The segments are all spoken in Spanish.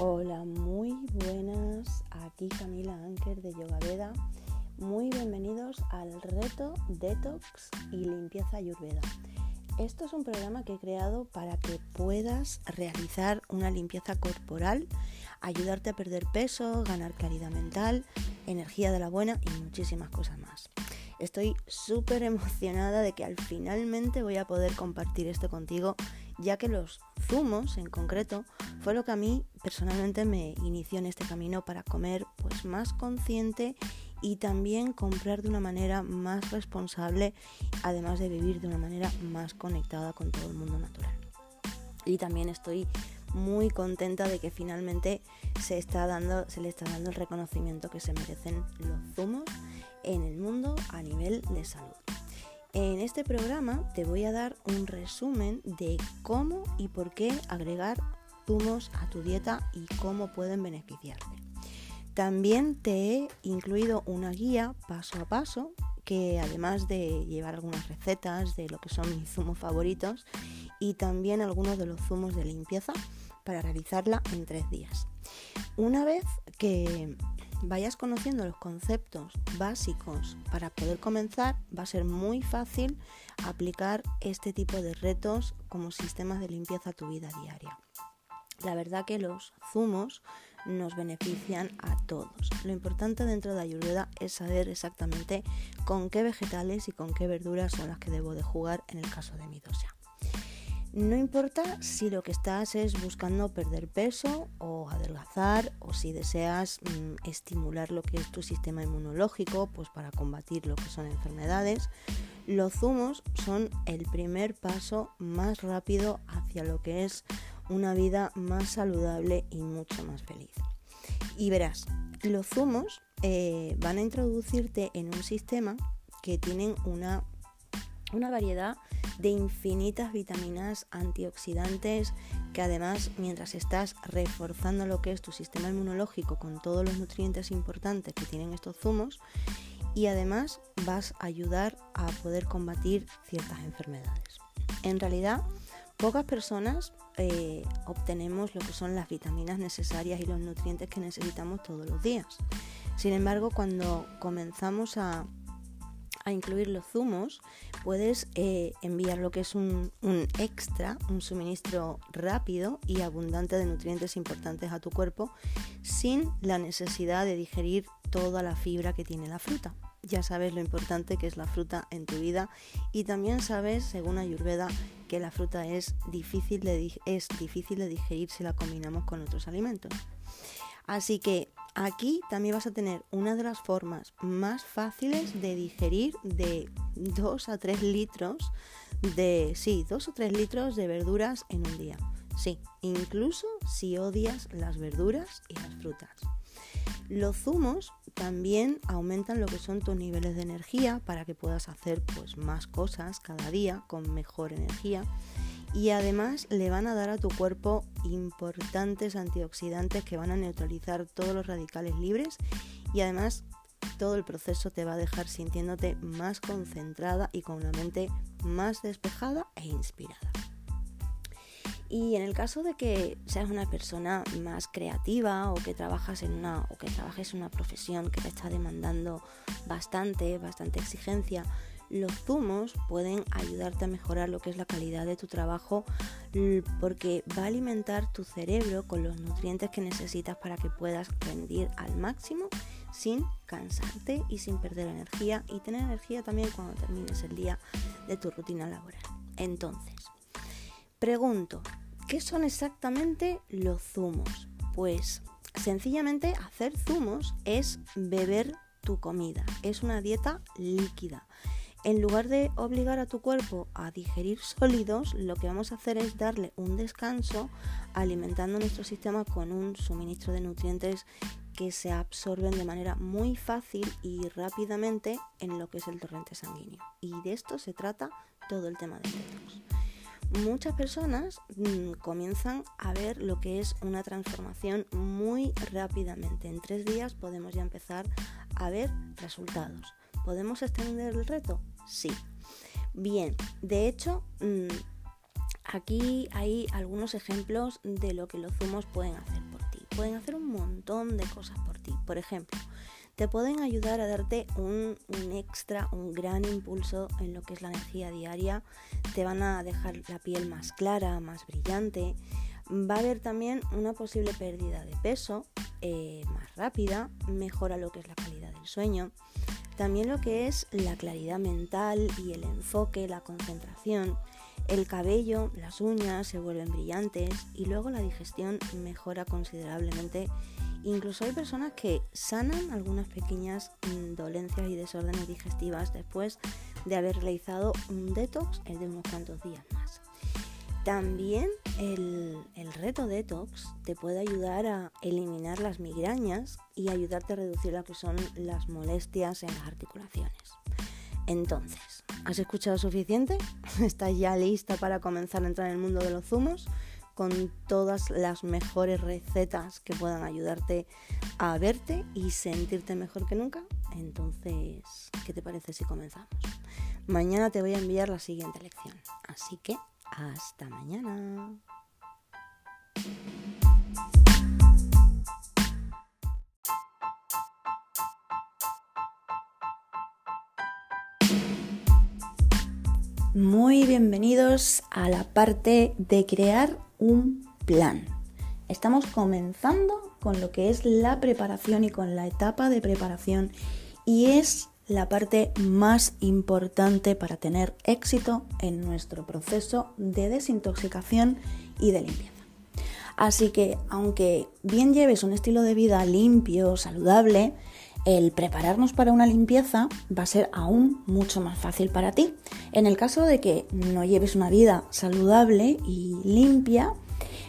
Hola, muy buenas. Aquí Camila Anker de Yoga Veda. Muy bienvenidos al reto Detox y Limpieza Ayurveda. Esto es un programa que he creado para que puedas realizar una limpieza corporal, ayudarte a perder peso, ganar claridad mental, energía de la buena y muchísimas cosas más. Estoy súper emocionada de que al finalmente voy a poder compartir esto contigo, ya que los zumos en concreto fue lo que a mí personalmente me inició en este camino para comer pues más consciente y también comprar de una manera más responsable, además de vivir de una manera más conectada con todo el mundo natural. Y también estoy muy contenta de que finalmente se, está dando, se le está dando el reconocimiento que se merecen los zumos en el mundo a nivel de salud. En este programa te voy a dar un resumen de cómo y por qué agregar zumos a tu dieta y cómo pueden beneficiarte. También te he incluido una guía paso a paso que además de llevar algunas recetas de lo que son mis zumos favoritos y también algunos de los zumos de limpieza para realizarla en tres días. Una vez que vayas conociendo los conceptos básicos para poder comenzar, va a ser muy fácil aplicar este tipo de retos como sistemas de limpieza a tu vida diaria. La verdad que los zumos nos benefician a todos. Lo importante dentro de Ayurveda es saber exactamente con qué vegetales y con qué verduras son las que debo de jugar en el caso de mi dosia. No importa si lo que estás es buscando perder peso o adelgazar o si deseas mm, estimular lo que es tu sistema inmunológico pues para combatir lo que son enfermedades, los zumos son el primer paso más rápido hacia lo que es una vida más saludable y mucho más feliz. Y verás, los zumos eh, van a introducirte en un sistema que tienen una, una variedad de infinitas vitaminas antioxidantes que además mientras estás reforzando lo que es tu sistema inmunológico con todos los nutrientes importantes que tienen estos zumos y además vas a ayudar a poder combatir ciertas enfermedades. En realidad, pocas personas eh, obtenemos lo que son las vitaminas necesarias y los nutrientes que necesitamos todos los días. Sin embargo, cuando comenzamos a a incluir los zumos, puedes eh, enviar lo que es un, extra, un suministro rápido y abundante de nutrientes importantes a tu cuerpo sin la necesidad de digerir toda la fibra que tiene la fruta. Ya sabes lo importante que es la fruta en tu vida y también sabes, según Ayurveda, que la fruta es difícil es difícil de digerir si la combinamos con otros alimentos. Así que Aquí también vas a tener una de las formas más fáciles de digerir de 2 a 3 litros de, sí, 2 o 3 litros de verduras en un día. Sí, incluso si odias las verduras y las frutas. Los zumos también aumentan lo que son tus niveles de energía para que puedas hacer pues, más cosas cada día con mejor energía y además le van a dar a tu cuerpo importantes antioxidantes que van a neutralizar todos los radicales libres y además todo el proceso te va a dejar sintiéndote más concentrada y con una mente más despejada e inspirada. Y en el caso de que seas una persona más creativa o que trabajas en una o que trabajes en una profesión que te está demandando bastante, bastante exigencia, los zumos pueden ayudarte a mejorar lo que es la calidad de tu trabajo porque va a alimentar tu cerebro con los nutrientes que necesitas para que puedas rendir al máximo sin cansarte y sin perder energía y tener energía también cuando termines el día de tu rutina laboral. Entonces, pregunto, ¿qué son exactamente los zumos? Pues sencillamente hacer zumos es beber tu comida, es una dieta líquida en lugar de obligar a tu cuerpo a digerir sólidos, lo que vamos a hacer es darle un descanso alimentando nuestro sistema con un suministro de nutrientes que se absorben de manera muy fácil y rápidamente en lo que es el torrente sanguíneo. Y de esto se trata todo el tema del detox. Muchas personas mm, comienzan a ver lo que es una transformación muy rápidamente. En tres días podemos ya empezar a ver resultados. ¿Podemos extender el reto? Sí. Bien, de hecho, mm, aquí hay algunos ejemplos de lo que los zumos pueden hacer por ti. pueden hacer un montón de cosas por ti. Por ejemplo, te pueden ayudar a darte un, extra, un gran impulso en lo que es la energía diaria. Te van a dejar la piel más clara, más brillante. Va a haber también una posible pérdida de peso eh, más rápida, mejora lo que es la calidad del sueño. También lo que es la claridad mental y el enfoque, la concentración. El cabello, las uñas se vuelven brillantes y luego la digestión mejora considerablemente Incluso hay personas que sanan algunas pequeñas mm, dolencias y desórdenes digestivas después de haber realizado un detox de unos cuantos días más. También el, reto detox te puede ayudar a eliminar las migrañas y ayudarte a reducir lo que son las molestias en las articulaciones. Entonces, ¿has escuchado suficiente? ¿Estás ya lista para comenzar a entrar en el mundo de los zumos? con todas las mejores recetas que puedan ayudarte a verte y sentirte mejor que nunca. Entonces, ¿qué te parece si comenzamos? Mañana te voy a enviar la siguiente lección. Así que, hasta mañana. Muy bienvenidos a la parte de crear un plan. Estamos comenzando con lo que es la preparación y con la etapa de preparación y es la parte más importante para tener éxito en nuestro proceso de desintoxicación y de limpieza. Así que aunque bien lleves un estilo de vida limpio, saludable, el prepararnos para una limpieza va a ser aún mucho más fácil para ti. En el caso de que no lleves una vida saludable y limpia,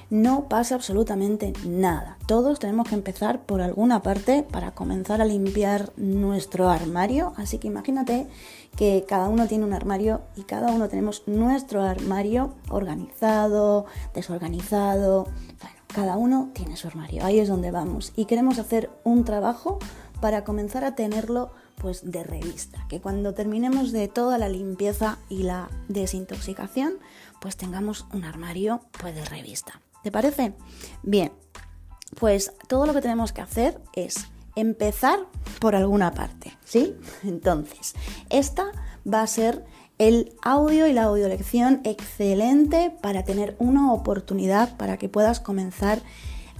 no pasa absolutamente nada. Todos tenemos que empezar por alguna parte para comenzar a limpiar nuestro armario. Así que imagínate que cada uno tiene un armario y cada uno tenemos nuestro armario organizado, desorganizado. Bueno, cada uno tiene su armario. Ahí es donde vamos. Y queremos hacer un trabajo para comenzar a tenerlo pues de revista, que cuando terminemos de toda la limpieza y la desintoxicación, pues tengamos un armario pues de revista. ¿Te parece? Bien, pues todo lo que tenemos que hacer es empezar por alguna parte, ¿sí? Entonces, esta va a ser el audio y la audiolección excelente para tener una oportunidad para que puedas comenzar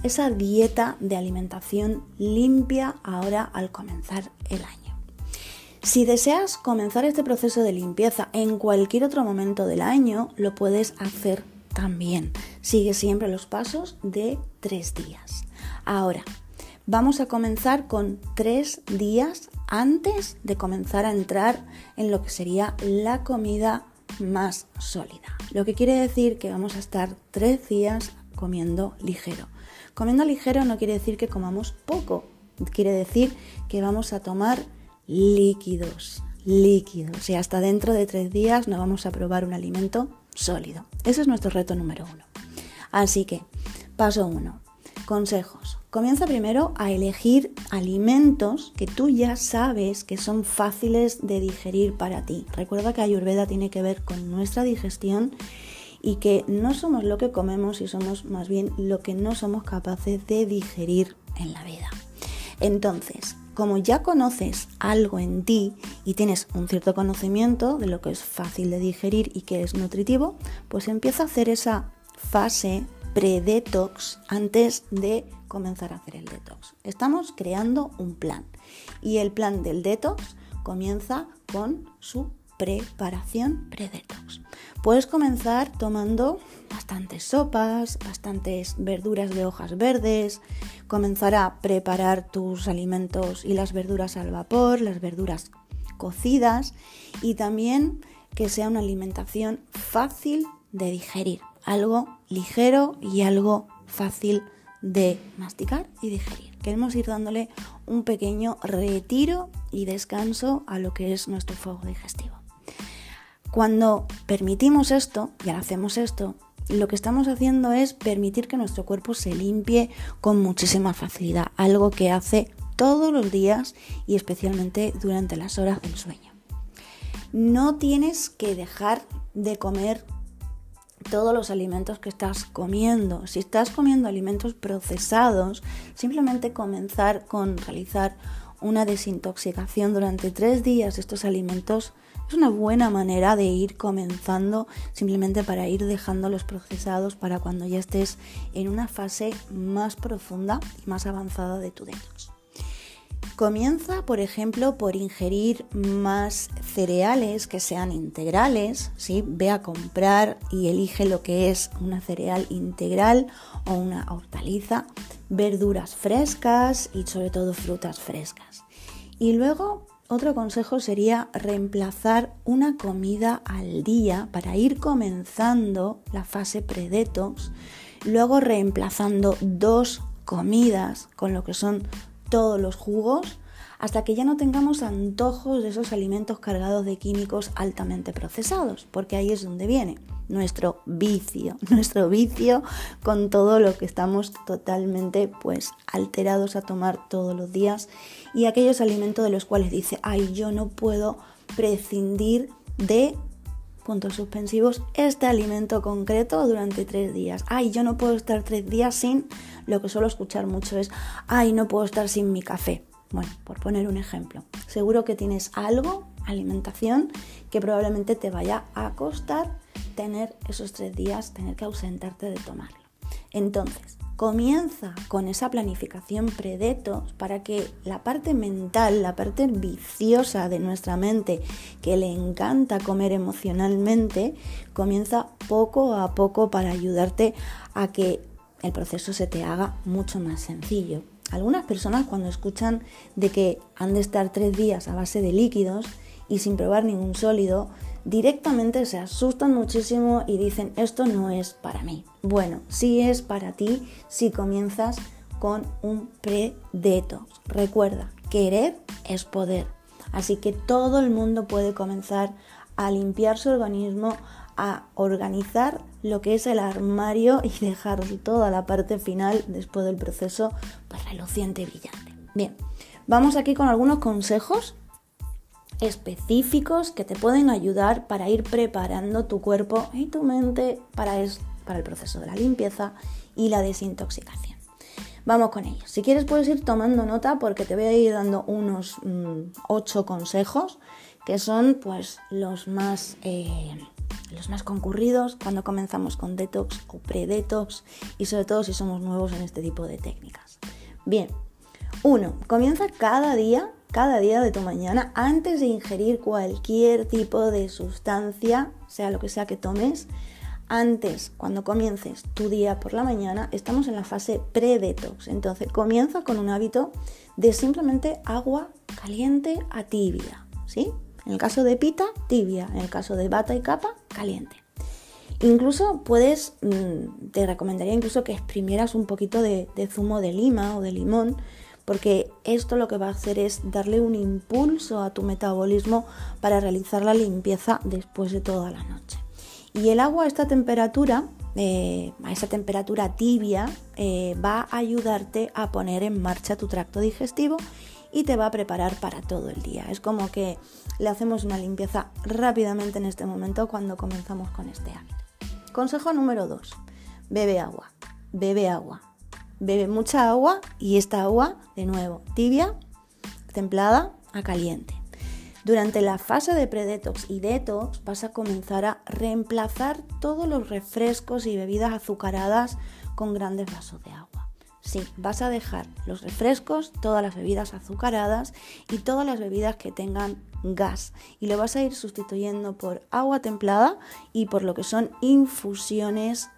esa dieta de alimentación limpia ahora al comenzar el año. Si deseas comenzar este proceso de limpieza en cualquier otro momento del año, lo puedes hacer también. Sigue siempre los pasos de tres días. Ahora, vamos a comenzar con tres días antes de comenzar a entrar en lo que sería la comida más sólida. Lo que quiere decir que vamos a estar tres días comiendo ligero. Comiendo ligero no quiere decir que comamos poco, quiere decir que vamos a tomar líquidos, líquidos. Y hasta dentro de tres días no vamos a probar un alimento sólido. Ese es nuestro reto número uno. Así que, paso uno, consejos. Comienza primero a elegir alimentos que tú ya sabes que son fáciles de digerir para ti. Recuerda que Ayurveda tiene que ver con nuestra digestión y que no somos lo que comemos y somos más bien lo que no somos capaces de digerir en la vida. Entonces, como ya conoces algo en ti y tienes un cierto conocimiento de lo que es fácil de digerir y que es nutritivo, pues empieza a hacer esa fase pre-detox antes de comenzar a hacer el detox. Estamos creando un plan y el plan del detox comienza con su preparación pre-detox. Puedes comenzar tomando bastantes sopas, bastantes verduras de hojas verdes, comenzar a preparar tus alimentos y las verduras al vapor, las verduras cocidas y también que sea una alimentación fácil de digerir, algo ligero y algo fácil de masticar y digerir. Queremos ir dándole un pequeño retiro y descanso a lo que es nuestro fuego digestivo. Cuando permitimos esto y hacemos esto, lo que estamos haciendo es permitir que nuestro cuerpo se limpie con muchísima facilidad, algo que hace todos los días y especialmente durante las horas del sueño. No tienes que dejar de comer todos los alimentos que estás comiendo. Si estás comiendo alimentos procesados, simplemente comenzar con realizar una desintoxicación durante tres días de estos alimentos es una buena manera de ir comenzando simplemente para ir dejando los procesados para cuando ya estés en una fase más profunda y más avanzada de tu detox. Comienza, por ejemplo, por ingerir más cereales que sean integrales, ¿sí? Ve a comprar y elige lo que es una cereal integral o una hortaliza, verduras frescas y sobre todo frutas frescas. Y luego otro consejo sería reemplazar una comida al día para ir comenzando la fase pre-detox, luego reemplazando dos comidas con lo que son todos los jugos hasta que ya no tengamos antojos de esos alimentos cargados de químicos altamente procesados, porque ahí es donde viene nuestro vicio, nuestro vicio con todo lo que estamos totalmente pues alterados a tomar todos los días y aquellos alimentos de los cuales dice, ay, yo no puedo prescindir de puntos suspensivos este alimento concreto durante tres días. Ay, yo no puedo estar tres días sin lo que suelo escuchar mucho es, ay, no puedo estar sin mi café. Bueno, por poner un ejemplo, seguro que tienes algo, alimentación, que probablemente te vaya a costar tener esos tres días, tener que ausentarte de tomarlo. Entonces, comienza con esa planificación predeto para que la parte mental, la parte viciosa de nuestra mente, que le encanta comer emocionalmente, comienza poco a poco para ayudarte a que el proceso se te haga mucho más sencillo. Algunas personas cuando escuchan de que han de estar tres días a base de líquidos y sin probar ningún sólido, directamente se asustan muchísimo y dicen esto no es para mí. Bueno, sí es para ti si comienzas con un pre-detox. Recuerda, querer es poder. Así que todo el mundo puede comenzar a limpiar su organismo, a organizar lo que es el armario y dejar toda la parte final después del proceso pues reluciente y brillante. Bien, vamos aquí con algunos consejos específicos que te pueden ayudar para ir preparando tu cuerpo y tu mente para, el proceso de la limpieza y la desintoxicación. Vamos con ellos. Si quieres puedes ir tomando nota porque te voy a ir dando unos 8 mm, consejos que son pues los más, eh, los más concurridos cuando comenzamos con detox o pre-detox y sobre todo si somos nuevos en este tipo de técnicas. Bien, uno, comienza cada día cada día de tu mañana antes de ingerir cualquier tipo de sustancia, sea lo que sea que tomes. Antes, cuando comiences tu día por la mañana, estamos en la fase pre-detox. Entonces, comienza con un hábito de simplemente agua caliente a tibia, ¿sí? En el caso de pita, tibia. En el caso de bata y capa, caliente. Incluso puedes, mm, te recomendaría incluso que exprimieras un poquito de zumo de lima o de limón porque esto lo que va a hacer es darle un impulso a tu metabolismo para realizar la limpieza después de toda la noche. Y el agua a esta temperatura, eh, a esa temperatura tibia, eh, va a ayudarte a poner en marcha tu tracto digestivo y te va a preparar para todo el día. Es como que le hacemos una limpieza rápidamente en este momento cuando comenzamos con este hábito. Consejo número 2. Bebe agua. Bebe agua bebe mucha agua y esta agua, de nuevo, tibia, templada a caliente. Durante la fase de predetox y detox vas a comenzar a reemplazar todos los refrescos y bebidas azucaradas con grandes vasos de agua. Sí, vas a dejar los refrescos, todas las bebidas azucaradas y todas las bebidas que tengan gas y lo vas a ir sustituyendo por agua templada y por lo que son infusiones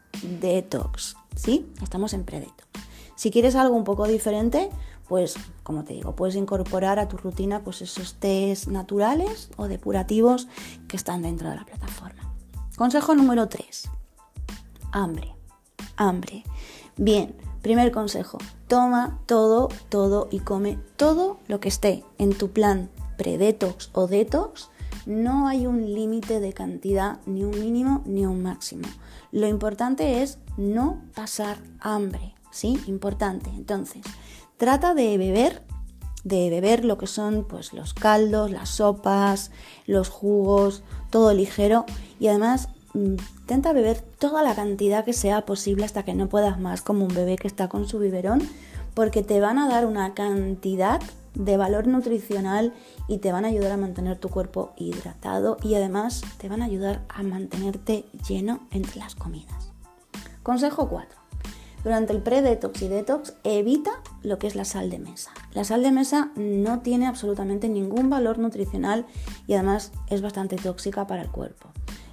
detox. ¿Sí? Estamos en predetox. Si quieres algo un poco diferente, pues como te digo, puedes incorporar a tu rutina pues esos test naturales o depurativos que están dentro de la plataforma. Consejo número 3. Hambre. Hambre. Bien, primer consejo, toma todo, todo y come todo lo que esté en tu plan pre-detox o detox. No hay un límite de cantidad, ni un mínimo ni un máximo. Lo importante es no pasar hambre. ¿Sí? Importante. Entonces, trata de beber, de beber lo que son pues los caldos, las sopas, los jugos, todo ligero y además intenta beber toda la cantidad que sea posible hasta que no puedas más, como un bebé que está con su biberón, porque te van a dar una cantidad de valor nutricional y te van a ayudar a mantener tu cuerpo hidratado y además te van a ayudar a mantenerte lleno entre las comidas. Consejo 4. Durante el pre-detox y detox evita lo que es la sal de mesa. La sal de mesa no tiene absolutamente ningún valor nutricional y además es bastante tóxica para el cuerpo.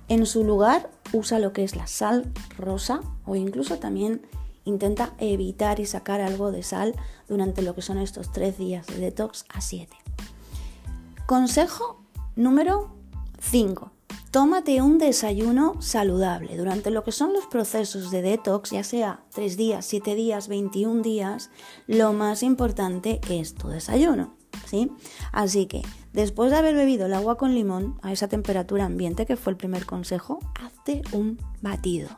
En su lugar usa lo que es la sal rosa o incluso también intenta evitar y sacar algo de sal durante lo que son estos tres días de detox a 7. Consejo número 5. Tómate un desayuno saludable. Durante lo que son los procesos de detox, ya sea 3 días, 7 días, 21 días, lo más importante es tu desayuno. ¿sí? Así que después de haber bebido el agua con limón a esa temperatura ambiente, que fue el primer consejo, hazte un batido.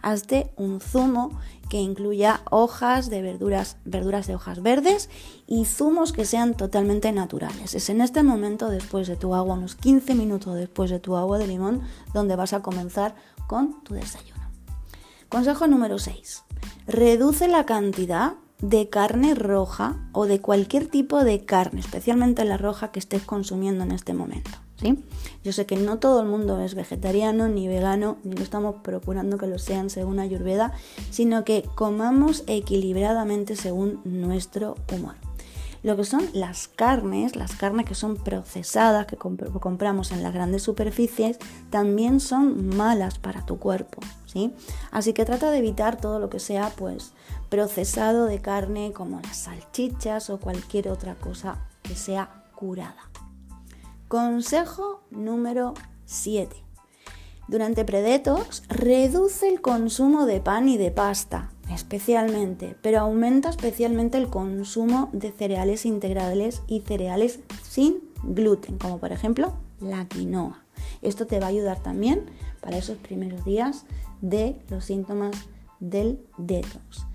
Hazte un zumo que incluya hojas de verduras, verduras de hojas verdes y zumos que sean totalmente naturales. Es en este momento, después de tu agua, unos 15 minutos después de tu agua de limón, donde vas a comenzar con tu desayuno. Consejo número 6. Reduce la cantidad de carne roja o de cualquier tipo de carne, especialmente la roja que estés consumiendo en este momento. Yo sé que no todo el mundo es vegetariano ni vegano, ni lo estamos procurando que lo sean según Ayurveda, sino que comamos equilibradamente según nuestro humor. Lo que son las carnes, las carnes que son procesadas, que compramos en las grandes superficies, también son malas para tu cuerpo, ¿sí? Así que trata de evitar todo lo que sea, pues, procesado de carne, como las salchichas o cualquier otra cosa que sea curada. Consejo número 7. Durante predetox, reduce el consumo de pan y de pasta, especialmente, pero aumenta especialmente el consumo de cereales integrales y cereales sin gluten, como por ejemplo la quinoa. Esto te va a ayudar también para esos primeros días de los síntomas del detox.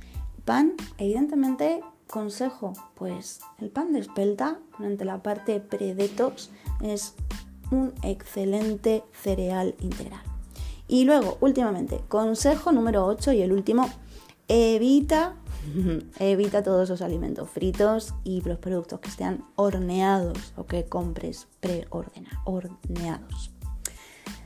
Pan, evidentemente, consejo, pues el pan de espelta durante la parte pre-detox es un excelente cereal integral. Y luego, últimamente, consejo número 8 y el último, evita, evita todos esos alimentos fritos y los productos que estén horneados o que compres pre-horneados.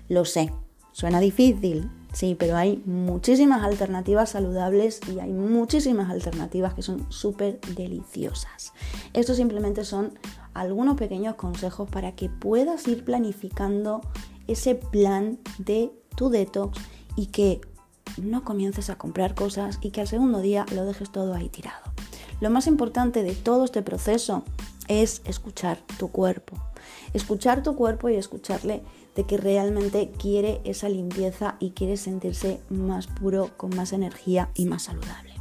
Lo sé, suena difícil, sí, pero hay muchísimas alternativas saludables y hay muchísimas alternativas que son súper deliciosas. Estos simplemente son algunos pequeños consejos para que puedas ir planificando ese plan de tu detox y que no comiences a comprar cosas y que al segundo día lo dejes todo ahí tirado. Lo más importante de todo este proceso es escuchar tu cuerpo. Escuchar tu cuerpo y escucharle de que realmente quiere esa limpieza y quiere sentirse más puro, con más energía y más saludable.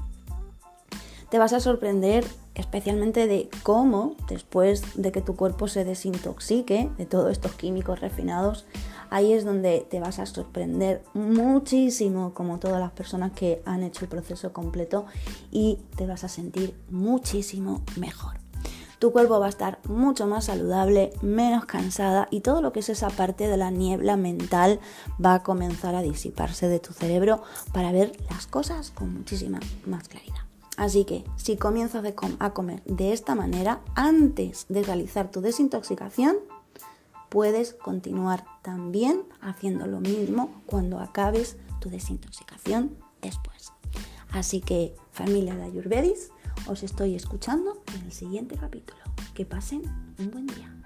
Te vas a sorprender especialmente de cómo después de que tu cuerpo se desintoxique de todos estos químicos refinados, ahí es donde te vas a sorprender muchísimo como todas las personas que han hecho el proceso completo y te vas a sentir muchísimo mejor. Tu cuerpo va a estar mucho más saludable, menos cansada y todo lo que es esa parte de la niebla mental va a comenzar a disiparse de tu cerebro para ver las cosas con muchísima más claridad. Así que si comienzas a comer de esta manera antes de realizar tu desintoxicación, puedes continuar también haciendo lo mismo cuando acabes tu desintoxicación después. Así que familia de Ayurvedis, os estoy escuchando en el siguiente capítulo. Que pasen un buen día.